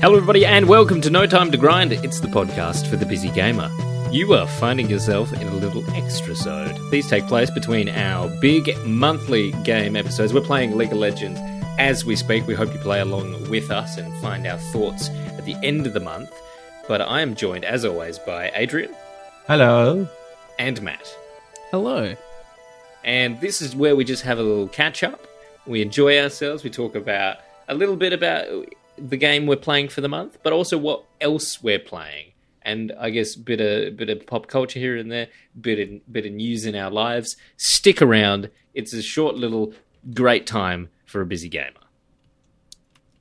Hello, everybody, and welcome to No Time to Grind. It's the podcast for the busy gamer. You are finding yourself in a little extra sode. These take place between our big monthly game episodes. We're playing League of Legends as we speak. We hope you play along with us and find our thoughts at the end of the month. But I am joined, as always, by Adrian Hello. and Matt. Hello. And this is where we just have a little catch up. We enjoy ourselves. We talk about a little bit about the game we're playing for the month, but also what else we're playing. And I guess bit of bit of pop culture here and there, bit of, bit of news in our lives. Stick around. It's a short little great time for a busy gamer.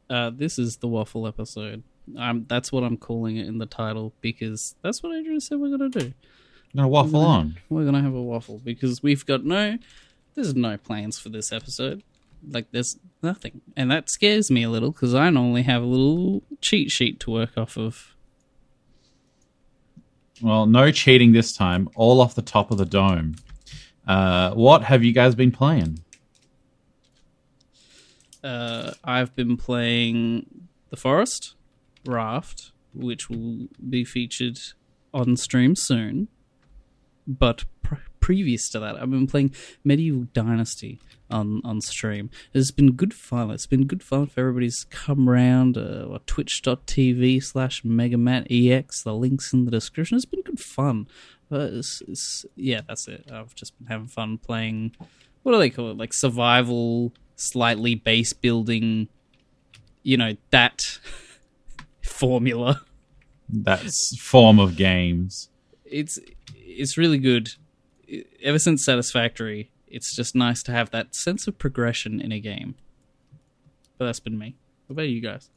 Uh, this is the waffle episode. Um, that's what I'm calling it in the title because that's what Adrian said we're gonna do. gonna waffle on. We're gonna have a waffle because we've got no, there's no plans for this episode. Like there's nothing, and that scares me a little because I normally have a little cheat sheet to work off of. Well, no cheating this time. All off the top of the dome. Uh, what have you guys been playing? Uh, I've been playing The Forest, Raft, which will be featured on stream soon. But pr- previous to that, I've been playing Medieval Dynasty on, on stream. It's been good fun. It's been good fun for everybody's come round. Uh, Twitch.tv slash MegaMattEX. The link's in the description. It's been good fun. But it's, it's, yeah, that's it. I've just been having fun playing. What do they call it? Like survival, slightly base building. You know that formula. That's form of games. It's it's really good. Ever since Satisfactory, it's just nice to have that sense of progression in a game. But that's been me. What about you guys?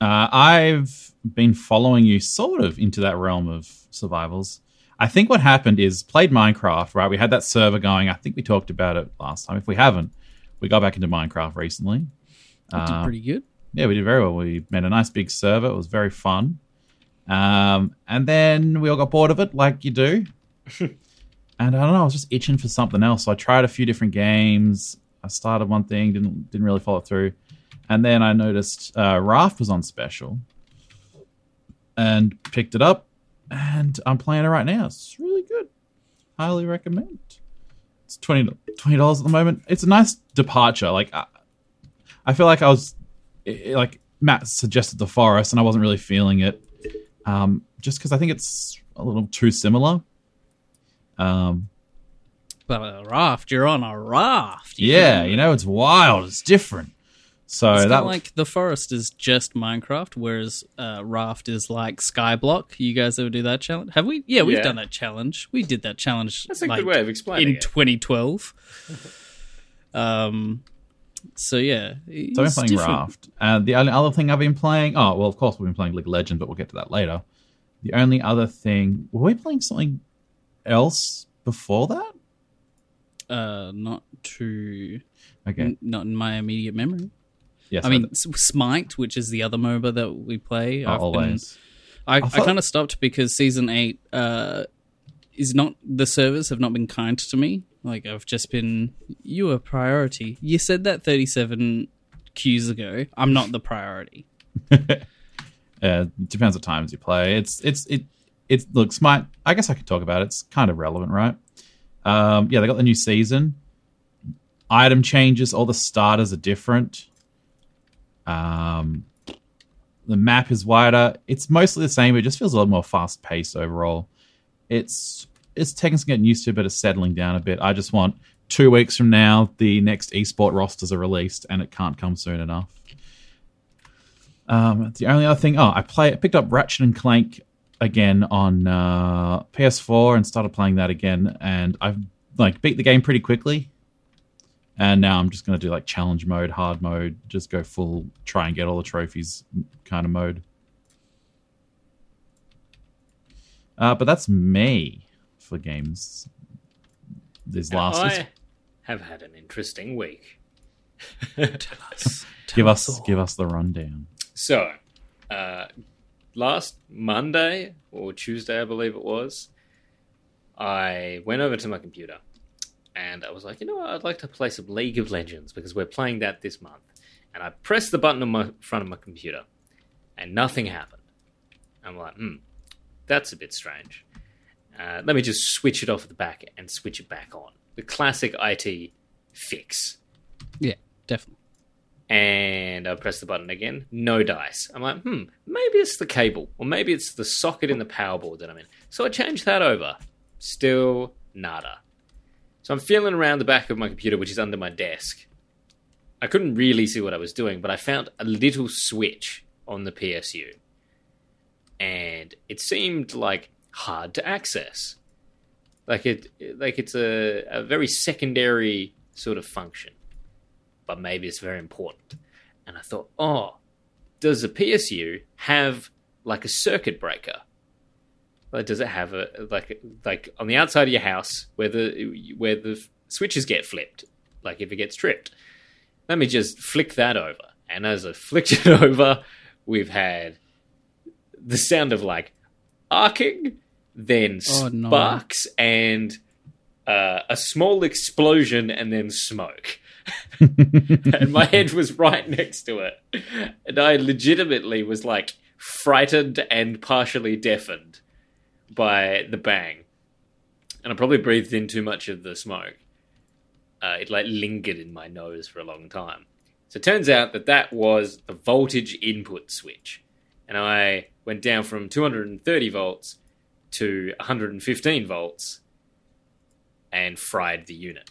Uh, I've been following you sort of into that realm of survivals. I think what happened is played Minecraft, right? We had that server going. I think we talked about it last time. If we haven't, we got back into Minecraft recently. I did Uh, pretty good. yeah, we did very well. We made a nice big server. It was very fun. Um, and then we all got bored of it, like you do. and I don't know, I was just itching for something else. So I tried a few different games. I started one thing, didn't didn't really follow through. And then I noticed uh, Raft was on special, and picked it up. And I'm playing it right now. It's really good. Highly recommend. It's 20 dollars at the moment. It's a nice departure. Like I, I feel like I was i- like Matt suggested the forest, and I wasn't really feeling it, um, just because I think it's a little too similar. Um, But a raft, you're on a raft. You yeah, know? you know, it's wild, it's different. So It's that like the forest is just Minecraft, whereas uh, raft is like Skyblock. You guys ever do that challenge? Have we? Yeah, we've Yeah. done that challenge. We did that challenge. That's a like, good way of explaining in it. 2012. um. So yeah, so I've been playing different. Raft. And the only other thing I've been playing, oh well, of course we've been playing League of Legends, but we'll get to that later. The only other thing, were we playing something else before that? Uh, not to, Okay, n- not in my immediate memory. yes, I mean, Smite, which is the other MOBA that we play. oh, I've been- always. I, I, thought- kind of stopped because season eight uh, is not the servers have not been kind to me. Like I've just been you a priority. You said that thirty seven queues ago. I'm not the priority. Uh, depends what times you play. It's it's it it looks Smite. I guess I could talk about it. It's kind of relevant, right? Um, yeah, they got the new season. Item changes. All the starters are different. Um, the map is wider. It's mostly the same. It just feels a lot more fast paced overall. It's it's taking some getting used to, but it's settling down a bit. I just want two weeks from now the next esport rosters are released, and it can't come soon enough. Um, the only other thing, oh, I play, I picked up Ratchet and Clank again on uh, PS4 and started playing that again, and I've like beat the game pretty quickly. And now I'm just gonna do like challenge mode, hard mode, just go full, try and get all the trophies kind of mode. Uh, but that's me for games. This last I have had an interesting week. give us give us the rundown. So, uh, last Monday or Tuesday, I believe it was, I went over to my computer and I was like, you know what, I'd like to play some League of Legends because we're playing that this month. And I pressed the button on my front of my computer and nothing happened. I'm like, hmm, that's a bit strange. Uh, let me just switch it off at the back and switch it back on. The classic IT fix. Yeah, definitely. And I press the button again. No dice. I'm like, hmm, maybe it's the cable, or maybe it's the socket in the power board that I'm in. So I change that over. Still nada. So I'm feeling around the back of my computer, which is under my desk. I couldn't really see what I was doing, but I found a little switch on the PSU. And it seemed like hard to access. Like it like it's a, a very secondary sort of function. But maybe it's very important. And I thought, oh, does the PSU have like a circuit breaker? Like, does it have a like like on the outside of your house where the where the switches get flipped, like if it gets tripped? Let me just flick that over, and as I flicked it over, we've had the sound of like arcing, then Oh, no. sparks, and uh, a small explosion, and then smoke. and my head was right next to it, and I legitimately was like frightened and partially deafened by the bang, and I probably breathed in too much of the smoke. Uh, it like lingered in my nose for a long time. So it turns out that that was the voltage input switch, and I went down from 230 volts to 115 volts and fried the unit.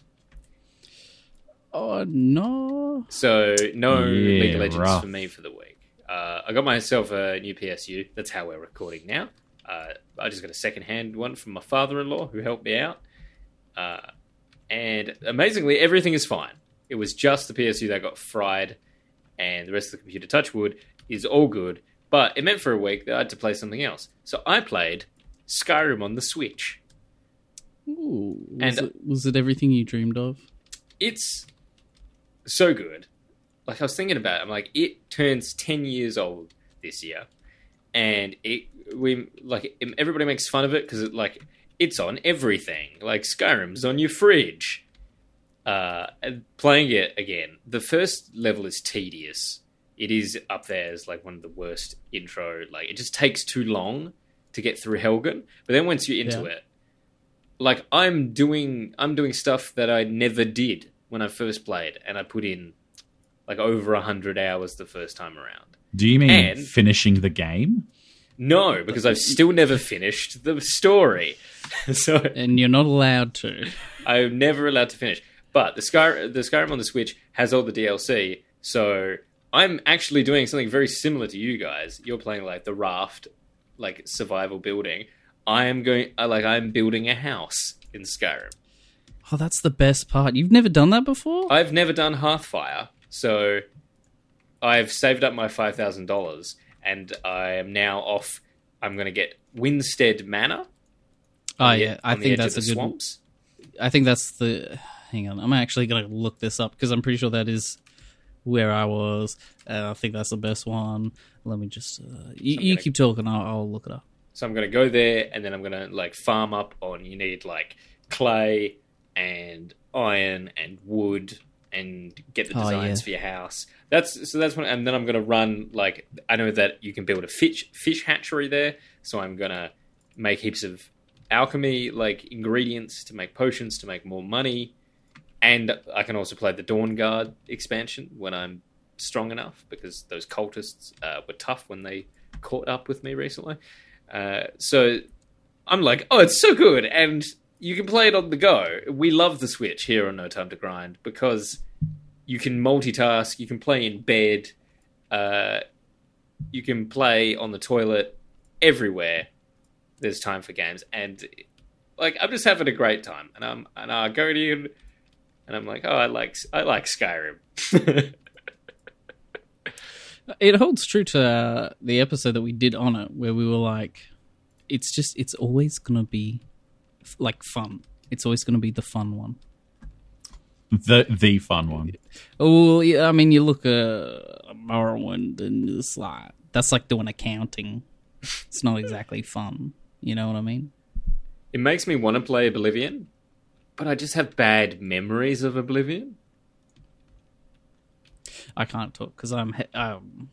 Oh no! So no Yeah, League of Legends rough. for me for the week. Uh, I got myself a new PSU. That's how we're recording now. Uh, I just got a second-hand one from my father-in-law who helped me out. Uh, and amazingly, everything is fine. It was just the PSU that got fried, and the rest of the computer, touchwood, is all good. But it meant for a week that I had to play something else. So I played Skyrim on the Switch. Ooh, was, And- it, was it everything you dreamed of? it's so good. Like I was thinking about, it, I'm like, it turns ten years old this year, and it we like everybody makes fun of it because it like it's on everything. Like Skyrim's on your fridge. Uh, and playing it again, the first level is tedious. It is up there as like one of the worst intro. Like it just takes too long to get through Helgen. But then once you're into Yeah. it, like I'm doing I'm doing stuff that I never did when I first played, and I put in like over a hundred hours the first time around. Do you mean And- finishing the game? No, because I've still never finished the story, so And you're not allowed to. I'm never allowed to finish. But the Sky the Skyrim on the Switch has all the DLC, so I'm actually doing something very similar to you guys. You're playing like the raft, like survival building. I am going like I'm building a house in Skyrim. Oh, that's the best part. You've never done that before? I've never done Hearthfire, so I've saved up my five thousand dollars, and I am now off. I'm going to get Windstad Manor. oh the- yeah, I think that's a good. swamps. I think that's the. Hang on, I'm actually gonna look this up because I'm pretty sure that is where I was. Uh, I think that's the best one. Let me just. Uh, you, I'm you gonna- keep talking. I'll, I'll look it up. So I'm going to go there, and then I'm going to like farm up on. You need like clay and iron and wood, and get the Oh, designs yeah. for your house. That's so that's one. And then I'm going to run like I know that you can build a fish fish hatchery there, so I'm going to make heaps of alchemy like ingredients to make potions to make more money, and I can also play the Dawnguard expansion when I'm strong enough because those cultists uh, were tough when they caught up with me recently. Uh, so I'm like, oh, it's so good, and you can play it on the go. We love the Switch here on No Time to Grind because you can multitask, you can play in bed, uh, you can play on the toilet, everywhere. There's time for games, and like I'm just having a great time, and I'm go in, and I'm like, oh, I like I like Skyrim. It holds true to uh, the episode that we did on it, where we were like, "It's just, it's always gonna be like fun. It's always gonna be the fun one." The the fun one. Oh, yeah, I mean, you look at Morrowind, and it's like that's like doing accounting. It's not exactly fun. You know what I mean? It makes me want to play Oblivion, but I just have bad memories of Oblivion. I can't talk because I'm he- um,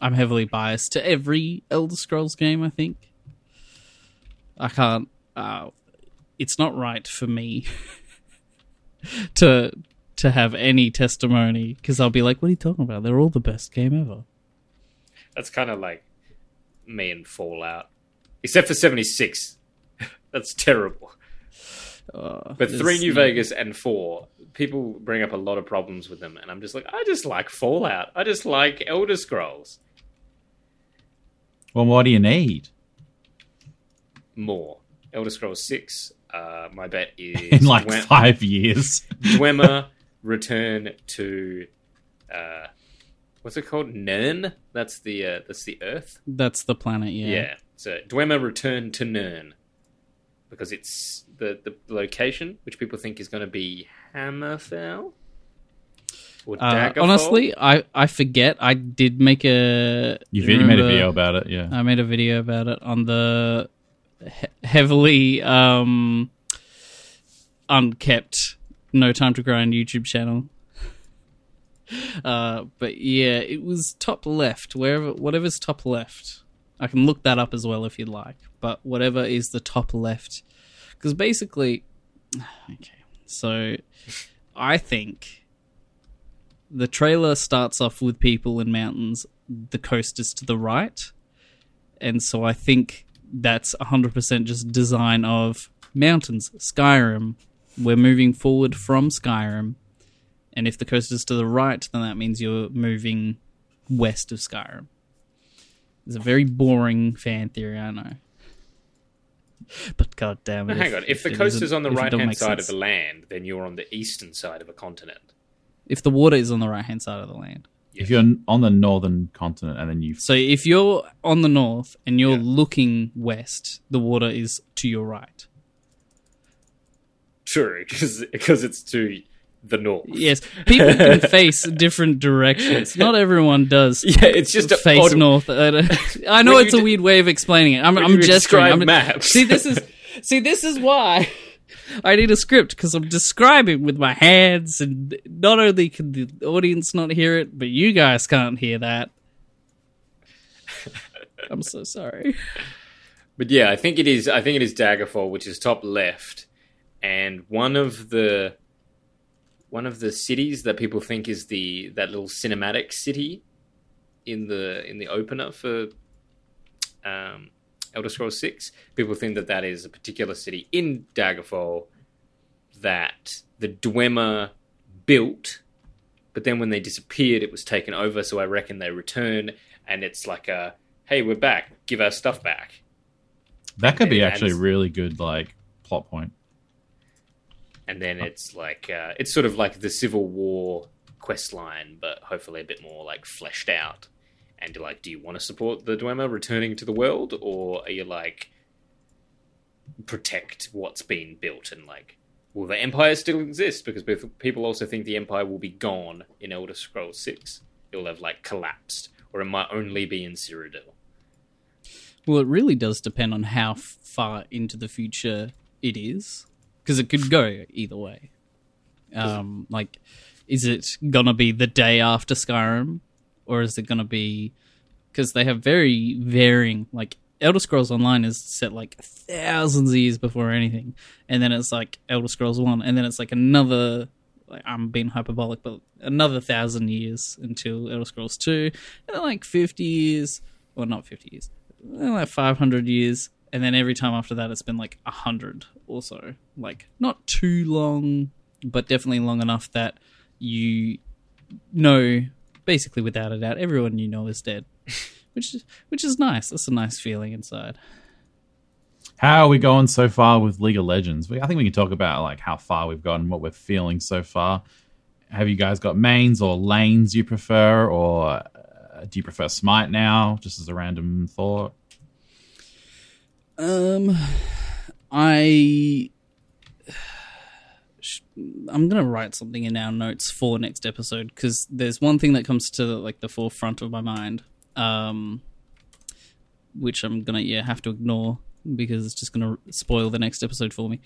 I'm heavily biased to every Elder Scrolls game. I think I can't. Uh, it's not right for me to to have any testimony because I'll be like, "What are you talking about? They're all the best game ever." That's kind of like me and Fallout, except for seventy six. That's terrible. Uh, But three New Vegas and four, people bring up a lot of problems with them, and I'm just like, I just like Fallout. I just like Elder Scrolls Well, what do you need? more. Elder Scrolls six. Uh, my bet is In like Dwe- five years. Dwemer return to uh, what's it called? Nirn. That's the uh, that's the Earth. That's the planet. Yeah. Yeah. So Dwemer return to Nirn because it's the the location which people think is going to be Hammerfell or Uh, honestly, I I forget. I did make a. You vid- you made a video about it, yeah. I made a video about it on the he- heavily um, unkept No Time to Grind YouTube channel. Uh, but yeah, it was top left, wherever whatever's top left. I can look that up as well if you'd like. But whatever is the top left, because basically, okay. So, I think the trailer starts off with people in mountains. The coast is to the right, and so I think that's 100% just design of mountains, Skyrim. We're moving forward from Skyrim, and if the coast is to the right, then that means you're moving west of Skyrim. It's a very boring fan theory, I know. But god damn it. Now, hang on. If the coast isn't- on the right hand side of the land, then you're on the eastern side of a continent. If the water is on the right hand side of the land. If you're on the northern continent and then you So if you're on the north and you're Yeah. looking west, the water is to your right. True, because it's to the north. Yes, people can face different directions. Not everyone does Yeah, it's just a face odd- north. I know it's you a weird way of explaining it. I'm, when I'm you gesturing. I'm, maps. See, this is see, this is why I need a script because I'm describing with my hands, and not only can the audience not hear it, but you guys can't hear that. I'm so sorry. But yeah, I think it is. I think it is Daggerfall, which is top left, and one of the one of the cities that people think is the that little cinematic city in the in the opener for um, Elder Scrolls Six. People think that that is a particular city in Daggerfall that the Dwemer built, but then when they disappeared, it was taken over. So I reckon they return, and it's like a hey, we're back, give our stuff back. that could be And- actually a really good like plot point. and then it's like uh, it's sort of like the Civil War quest line, but hopefully a bit more like fleshed out. And you're like, do you want to support the Dwemer returning to the world, or are you like protect what's been built and like, will the Empire still exist? Because people also think the Empire will be gone in Elder Scrolls Six. It'll have like collapsed, or it might only be in Cyrodiil. Well, it really does depend on how far into the future it is, because it could go either way. Um, like, is it gonna be the day after Skyrim, or is it gonna be? Because they have very varying. Like, Elder Scrolls Online is set like thousands of years before anything, and then it's like Elder Scrolls One, and then it's like another. Like, I'm being hyperbolic, but another thousand years until Elder Scrolls Two, and then like fifty years, or not fifty years, like 500 years and then every time after that it's been like a 100 or so like not too long but definitely long enough that you know basically without a doubt everyone you know is dead which is which is nice that's a nice feeling inside How are we going so far with League of Legends? I think we can talk about like how far we've gotten, what we're feeling so far. Have you guys got mains or lanes you prefer, or uh, do you prefer Smite now? Just as a random thought. um i i'm gonna write something in our notes for next episode because there's one thing that comes to like the forefront of my mind um which i'm gonna yeah have to ignore because it's just gonna spoil the next episode for me.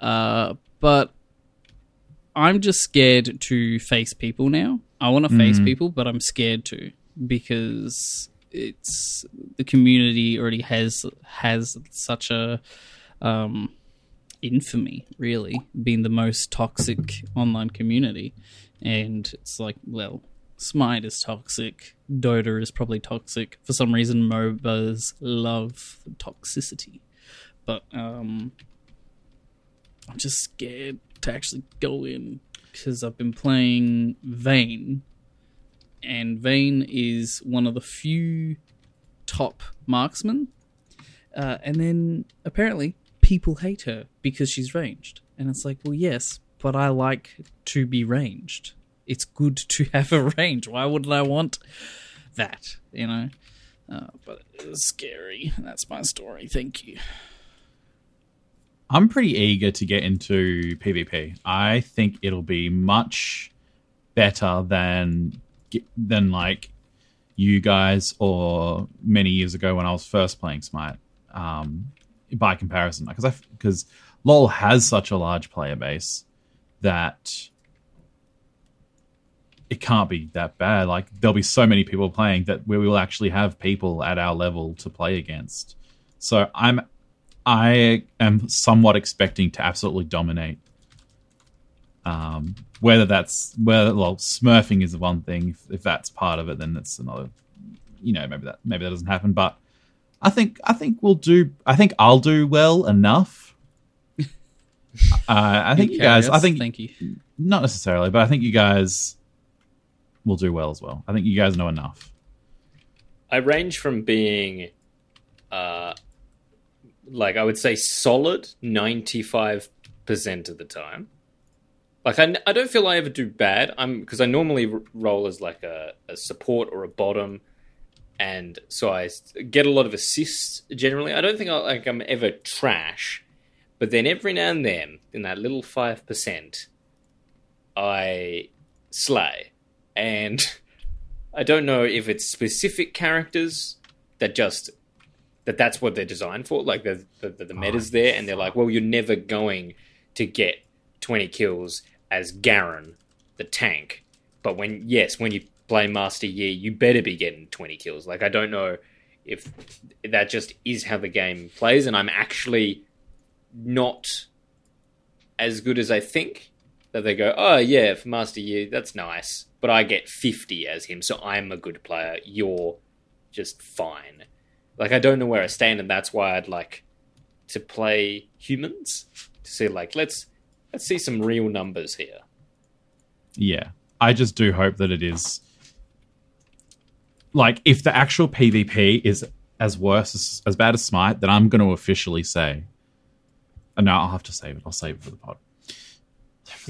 Uh but i'm just scared to face people now. I want to face people but i'm scared to because it's the community already has has such a um, infamy, really, being the most toxic online community, and it's like, well, Smite is toxic, Dota is probably toxic. For some reason, MOBAs love toxicity, but um, I'm just scared to actually go in because I've been playing Vayne, and Vayne is one of the few top marksmen. Uh, and then apparently people hate her because she's ranged. And it's like, well, yes, but I like to be ranged. It's good to have a range. Why wouldn't I want that? You know? Uh, but it's scary. That's my story. Thank you. I'm pretty eager to get into PvP. I think it'll be much better than than like you guys or many years ago when I was first playing Smite. Um, by comparison, because because LoL has such a large player base that it can't be that bad. Like there'll be so many people playing that we will actually have people at our level to play against. So I'm I am somewhat expecting to absolutely dominate. Um, whether that's whether well, smurfing is the one thing. If, if that's part of it, then that's another. You know, maybe that maybe that doesn't happen. But I think I think we'll do. I think I'll do well enough. uh, I think you guys. I think thank you. Not necessarily, but I think you guys will do well as well. I think you guys know enough. I range from being, uh, like I would say, solid ninety five percent of the time. Like I, I don't feel I ever do bad. I'm because I normally roll as like a, a support or a bottom and so I get a lot of assists generally. I don't think I, like I'm ever trash, but then every now and then, in that little five percent, I slay, and I don't know if it's specific characters that just that that's what they're designed for. Like the the, the meta's oh, there, and they're like, well, you're never going to get twenty kills as Garen, the tank. But when yes, when you play Master Yi, you better be getting 20 kills. Like, I don't know if that just is how the game plays, and I'm actually not as good as I think. That they go, oh yeah, for Master Yi, that's nice, but I get 50 as him, so I'm a good player. You're just fine. Like, I don't know where I stand, and that's why I'd like to play humans to see, like, let's let's see some real numbers here. Yeah, I just do hope that it is like if the actual PvP is as worse as, as bad as Smite, then I'm going to officially say. Uh, no, I'll have to save it. I'll save it for the pod.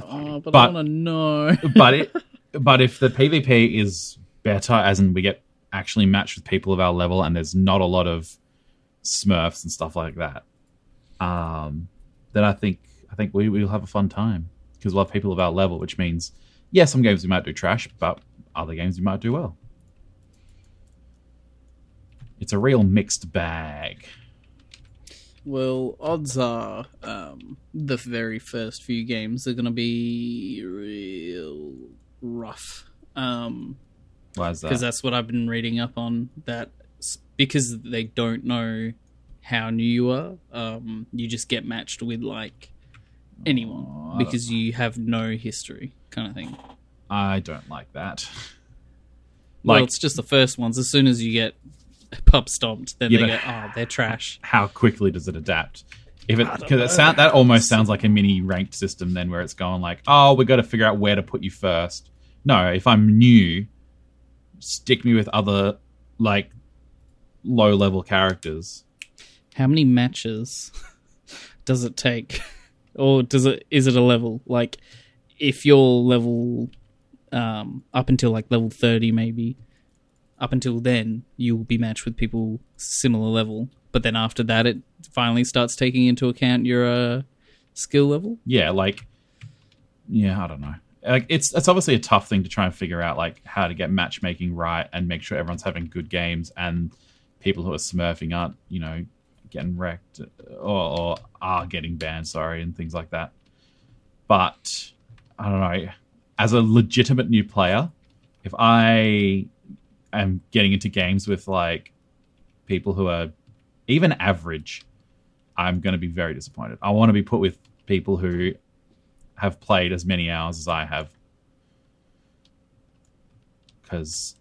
Oh, but, but I want to know. but it, but if the PvP is better, as in we get actually matched with people of our level, and there's not a lot of Smurfs and stuff like that, um, then I think I think we will have a fun time because we'll have people of our level, which means yeah, some games we might do trash, but other games we might do well it's a real mixed bag. Well, odds are um, the very first few games are going to be real rough. Um, Why is that? Because that's what I've been reading up on. That because they don't know how new you are, um, you just get matched with like anyone oh, because you have no history, kind of thing. I don't like that. Like, well, it's just the first ones. As soon as you get pub stomped, then yeah, they go, oh, they're trash. How quickly does it adapt? If it because it sound that almost sounds like a mini ranked system then where it's going like, oh, we got to figure out where to put you first. No, if I'm new, stick me with other like low level characters. How many matches does it take, or does it is it a level like if you're level um, up until like level thirty maybe? Up until then you'll be matched with people similar level. But then after that it finally starts taking into account your uh, skill level. Yeah like yeah i don't know. Like it's it's obviously a tough thing to try and figure out like how to get matchmaking right and make sure everyone's having good games and people who are smurfing aren't you know getting wrecked or, or are getting banned sorry and things like that. But i don't know as a legitimate new player if i am getting into games with like people who are even average, I'm going to be very disappointed. I want to be put with people who have played as many hours as I have, because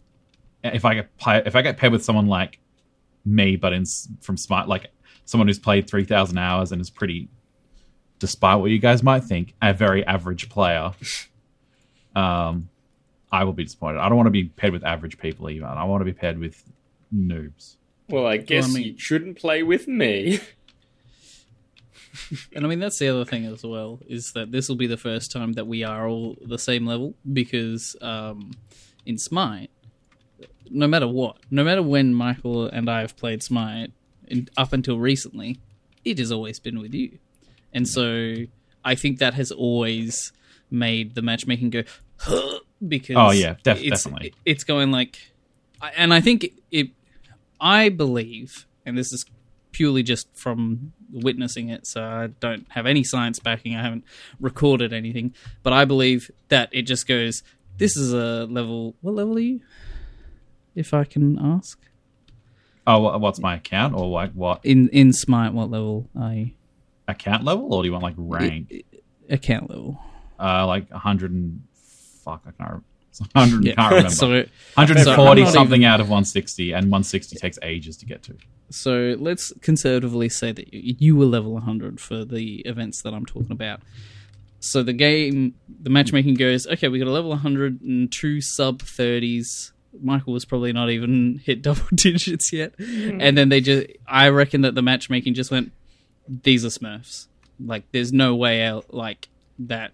if I get play, if I get paired with someone like me, but in from Smite like someone who's played three thousand hours and is pretty, despite what you guys might think, a very average player. um, I will be disappointed. I don't want to be paired with average people even. I want to be paired with noobs. Well, I guess I mean- you shouldn't play with me. And I mean that's the other thing as well is that this will be the first time that we are all the same level because um, in Smite, no matter what, no matter when Michael and I have played Smite, in, up until recently, it has always been with you, and so I think that has always made the matchmaking go because Oh, yeah, def- it's, definitely. it's going like, and I think it. I believe, and this is purely just from witnessing it, so I don't have any science backing. I haven't recorded anything, but I believe that it just goes. This is a level. What level are you? If I can ask, Oh, what's my account or like what in in Smite, what level are you? account level, or do you want like rank? Account level. Uh, like 100 and fuck, I can't. remember. It's 100 Yeah. can't remember. so 140 so something even- out of 160, and 160 takes ages to get to. So let's conservatively say that you you were level 100 for the events that I'm talking about. So the game, the matchmaking goes, okay, we got a level 100 and two sub 30s. Michael was probably not even hit double digits yet. Hmm. And then they just, I reckon that the matchmaking just went, these are Smurfs. Like, there's no way out, like, that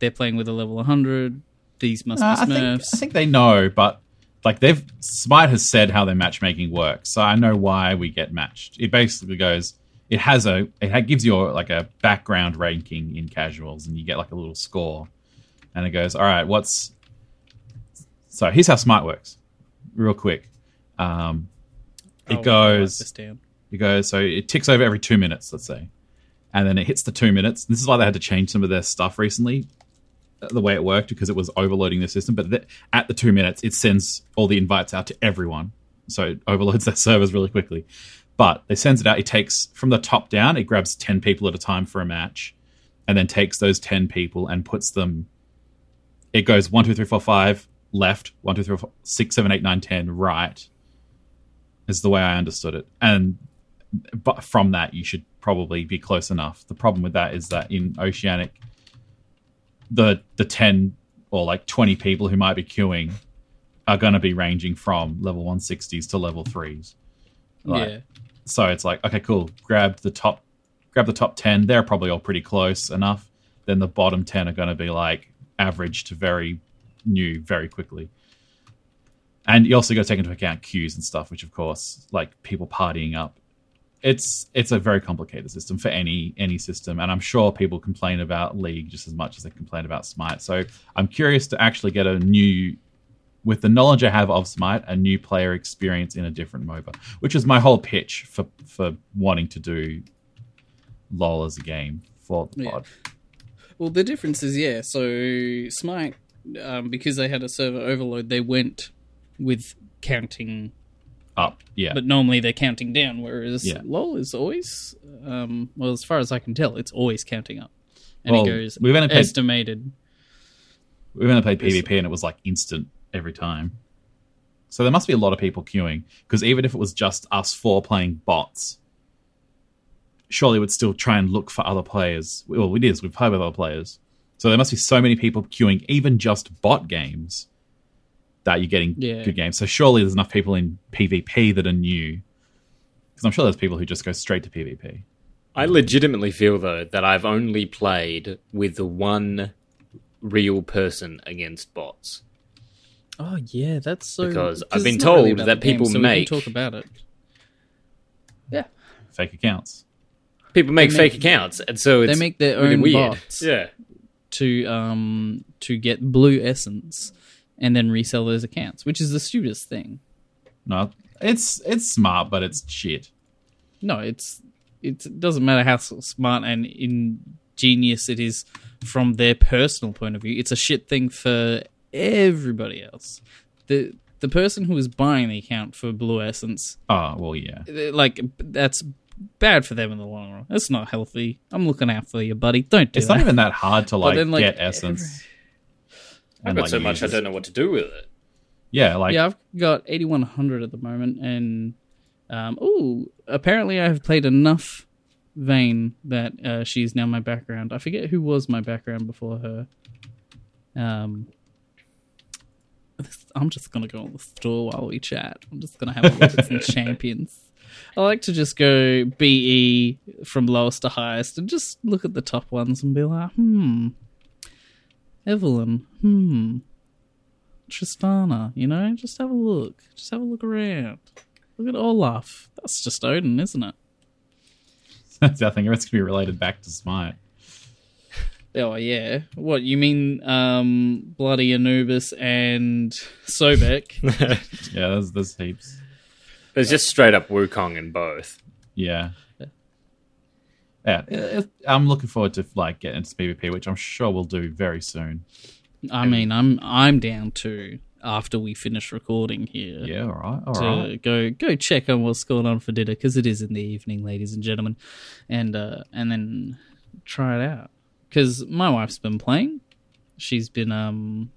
they're playing with a level 100. These must Uh, be I think I think they know, but like they've Smite has said how their matchmaking works, so I know why we get matched. It basically goes. It has a it gives you like a background ranking in casuals, and you get like a little score, and it goes, all right, what's so here's how Smite works, real quick. Um, it I'll goes this it goes so it ticks over every two minutes, let's say, and then it hits the two minutes. This is why they had to change some of their stuff recently, the way it worked because it was overloading the system. But th- at the two minutes, it sends all the invites out to everyone, so it overloads their servers really quickly. But it sends it out. It takes from the top down. It grabs ten people at a time for a match, and then takes those ten people and puts them. It goes one, two, three, four, five left. One, two, three, four, six, seven, eight, nine, ten right. Is the way I understood it, and but from that you should probably be close enough. The problem with that is that in Oceanic, the the ten or like twenty people who might be queuing are going to be ranging from level one sixties to level threes. Like, yeah. So it's like okay, cool. Grab the top, grab the top ten. They're probably all pretty close enough. Then the bottom ten are going to be like average to very new very quickly. And you also got to take into account queues and stuff, which of course, like people partying up. It's it's a very complicated system for any any system, and I'm sure people complain about League just as much as they complain about Smite. So I'm curious to actually get a new, with the knowledge I have of Smite, a new player experience in a different MOBA, which is my whole pitch for for wanting to do LOL as a game for the Yeah. pod. Well, the difference is, yeah, so Smite, um, because they had a server overload, they went with counting, Up, yeah. but normally they're counting down, whereas Yeah. LOL is always, um, well, as far as I can tell, it's always counting up. And Well, it goes we've only played- estimated. We've only played PvP and it was like instant every time. So there must be a lot of people queuing because even if it was just us four playing bots, surely we'd still try and look for other players. Well, it is. We've played with other players. So there must be so many people queuing, even just bot games, that you're getting Yeah. good games. So surely there's enough people in PvP that are new. Because I'm sure there's people who just go straight to PvP. I legitimately feel though that I've only played with the one real person against bots. Oh, yeah, that's so. Because I've been it's not really told that the game, people so we can make- talk about it. Yeah. Fake accounts. People make, They fake accounts, and so it's They make their own weird. bots. Yeah, to um to get blue essence and then resell those accounts, which is the stupidest thing. No, it's it's smart, but it's shit. No, it's it doesn't matter how smart and ingenious it is from their personal point of view. It's a shit thing for everybody else. The the person who is buying the account for Blue Essence, Oh well, yeah. uh, like that's bad for them in the long run. It's not healthy. I'm looking out for you, buddy. Don't do It's that. not even that hard to like, then, like, get essence. I've got like, so much I don't know what to do with it. Yeah, like yeah, I've got 8100 at the moment, and um, oh, apparently I have played enough Vayne that uh, she's now my background. I forget who was my background before her. Um, this- I'm just gonna go on the store while we chat. I'm just gonna have a look at some champions. I like to just go BE from lowest to highest and just look at the top ones and be like, hmm, Evelynn, hmm, Tristana, you know, just have a look. Just have a look around. Look at Olaf. That's just Odin, isn't it? That's I think it's gonna be related back to Smite. Oh yeah. What you mean? Um, bloody Anubis and Sobek. Yeah, there's there's heaps. There's just straight up Wukong in both. Yeah. Yeah, it- I'm looking forward to like getting into PvP, which I'm sure we'll do very soon. I mean, I'm I'm down to after we finish recording here. Yeah, all right, all to right. go go check on what's going on for dinner because it is in the evening, ladies and gentlemen, and uh, and then try it out because my wife's been playing. She's been um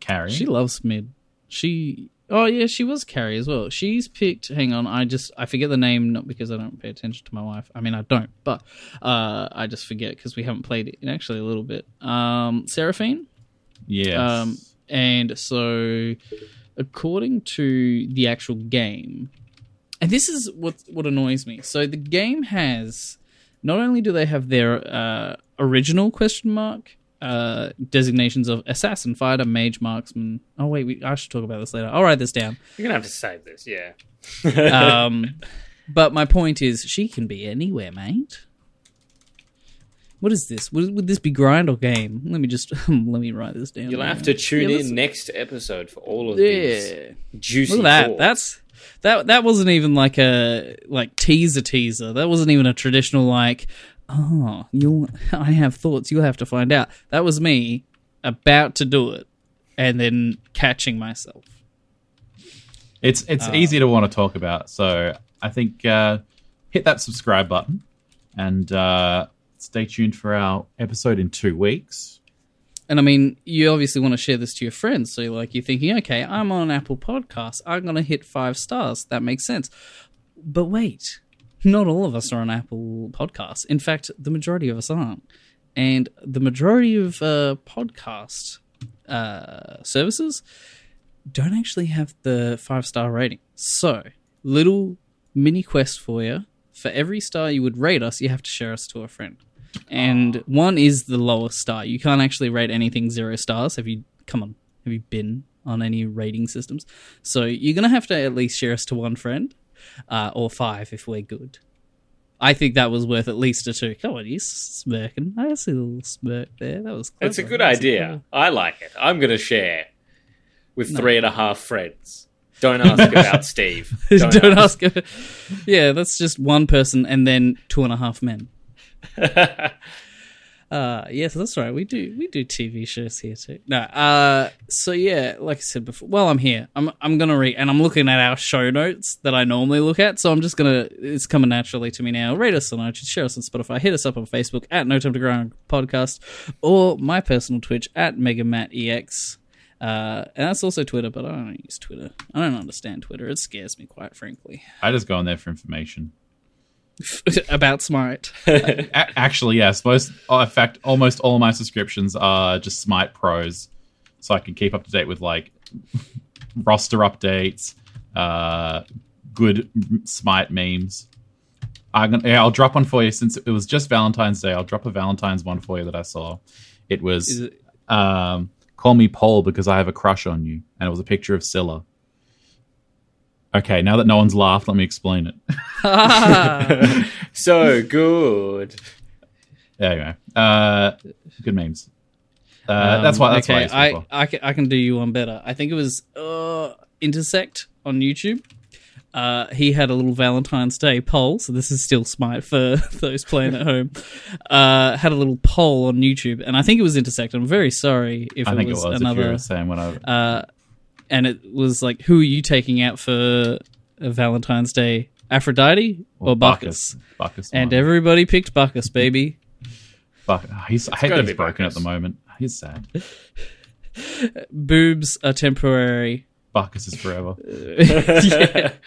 Carry. she loves mid. She oh yeah she was carry as well. She's picked. Hang on, I just I forget the name not because I don't pay attention to my wife. I mean I don't, but uh I just forget because we haven't played it in actually a little bit. Um Seraphine. yes. Um, and so, according to the actual game, and this is what what annoys me. So the game has not only do they have their uh, original question mark uh, designations of assassin, fighter, mage, marksman. Oh wait, we, I should talk about this later. I'll write this down. You're gonna have to save this, yeah. Um, but my point is, she can be anywhere, mate. What is this? Would, would this be grind or game? Let me just let me write this down. You'll have to tune Yeah, in next episode for all of these juicy Look at that. thoughts. That's that that wasn't even like a like teaser teaser. That wasn't even a traditional like oh, you'll I have thoughts, you'll have to find out. That was me about to do it and then catching myself. It's it's easy to want to talk about. So I think uh, hit that subscribe button and uh, stay tuned for our episode in two weeks. And I mean, you obviously want to share this to your friends. So, like, you're thinking, okay, I'm on Apple Podcasts. I'm going to hit five stars. That makes sense. But wait, not all of us are on Apple Podcasts. In fact, the majority of us aren't. And the majority of uh, podcast uh, services don't actually have the five star rating. So, little mini quest for you. For every star you would rate us, you have to share us to a friend. And one is the lowest star. You can't actually rate anything zero stars. Have you come on? Have you been on any rating systems? So you're gonna have to at least share us to one friend, uh, or five if we're good. I think that was worth at least a two. Come on, you smirking. I see a little smirk there. That was. Clever. It's a good That's idea. I like it. I'm gonna share with three and a half friends. Don't ask about Steve. clever. Don't, ask. yeah, that's just one person and then two and a half men. Uh, yes, that's right. We do we do TV shows here too. No, uh, so yeah, like I said before, while I'm here, I'm I'm gonna read and I'm looking at our show notes that I normally look at. So I'm just gonna it's coming naturally to me now. Rate us on iTunes, share us on Spotify, hit us up on Facebook at No Time to Grind Podcast, or my personal Twitch at MegaMattEX. Uh, and that's also Twitter, but I don't use Twitter. I don't understand Twitter. It scares me, quite frankly. I just go on there for information. About Smite. A- actually, yes. Most, oh, in fact, almost all my subscriptions are just Smite Pros, so I can keep up to date with like roster updates, uh, good Smite memes. I'm gonna, yeah, I'll drop one for you since it was just Valentine's Day. I'll drop a Valentine's one for you that I saw. It was it, um, "Call me Paul because I have a crush on you," and it was a picture of Scylla. Okay, now that no one's laughed, let me explain it. so good. There you go. Uh, good memes. Uh, that's why. That's Um, okay, why. I, I, can, I can do you one better. I think it was uh, Intersect on YouTube. Uh, he had a little Valentine's Day poll, so this is still Smite for those playing at home. Uh, had a little poll on YouTube, and I think it was Intersect. I'm very sorry if I it think it was was. If you another. were saying what I. Uh, and it was like, who are you taking out for a Valentine's Day? Aphrodite or, Bacchus? Bacchus. And won. everybody picked Bacchus, baby. Buck- oh, he's, I hate gotta that he's be broken at the moment. He's sad. Boobs are temporary. Bacchus is forever. yeah.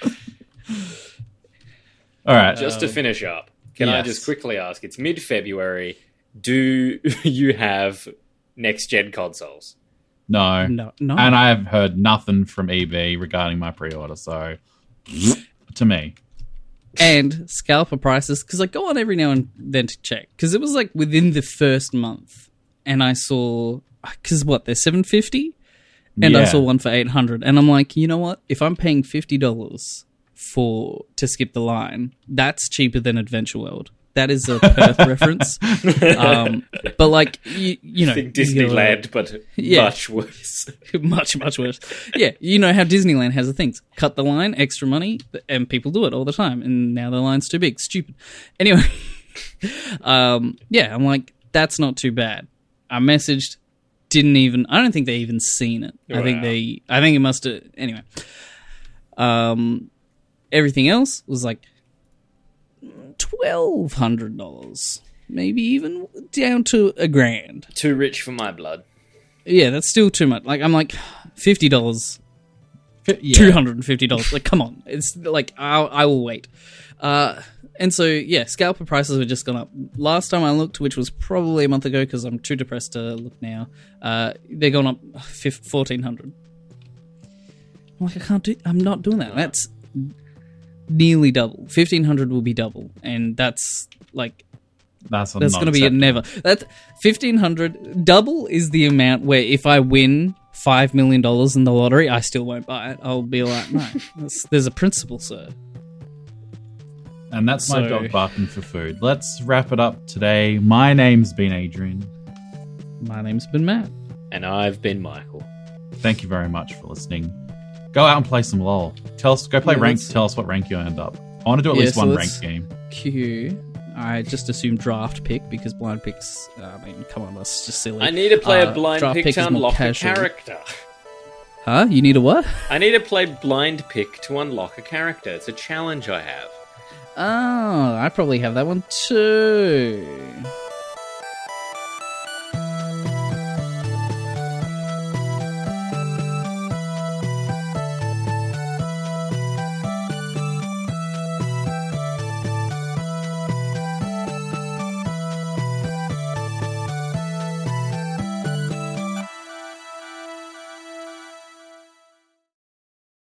All right. Just to finish up, can I just quickly ask? It's mid February. Do you have next gen consoles? No. No, no. And I have heard nothing from EB regarding my pre-order. So, to me, and scalper prices because I go on every now and then to check because it was like within the first month, and I saw because what they're seven fifty, and I saw one for eight hundred, and I'm like, you know what? If I'm paying fifty dollars for to skip the line, that's cheaper than Adventure World. That is a Perth reference, um, but like you, you know, Think you Disneyland, but Yeah. much worse. much much worse. Yeah, you know how Disneyland has the things: cut the line, extra money, and people do it all the time. And now the line's too big, stupid. Anyway, um, yeah, I'm like, that's not too bad. I messaged, didn't even. I don't think they even seen it. I think they. I think it must have. Anyway, um, everything else was like twelve hundred dollars, maybe even down to a grand Too rich for my blood. yeah, that's still too much. Like I'm like fifty dollars, yeah. two hundred and fifty dollars. Like come on, it's like I'll, I will wait. Uh, and so yeah, scalper prices have just gone up. Last time I looked, which was probably a month ago, because I'm too depressed to look now. Uh, they're gone up fourteen hundred. I'm like I can't do. I'm not doing that. That's nearly double. Fifteen hundred will be double, and that's like That's, that's not going to be a never. That fifteen hundred double is the amount where if I win five million dollars in the lottery, I still won't buy it. I'll be like, no, that's, there's a principle, sir. And that's my dog barking for food. Let's wrap it up today. My name's been Adrian. My name's been Matt. And I've been Michael. Thank you very much for listening. Go out and play some LOL. Tell us, go play Yeah, ranked. Tell us what rank you end up. I want to do at Yeah, least so one let's- ranked game. Q. I just assume draft pick because blind picks. Uh, I mean, come on, that's just silly. I need to play Uh, a blind draft pick pick to unlock a character. Huh? You need a what? I need to play blind pick to unlock a character. It's a challenge I have. Oh, I probably have that one too.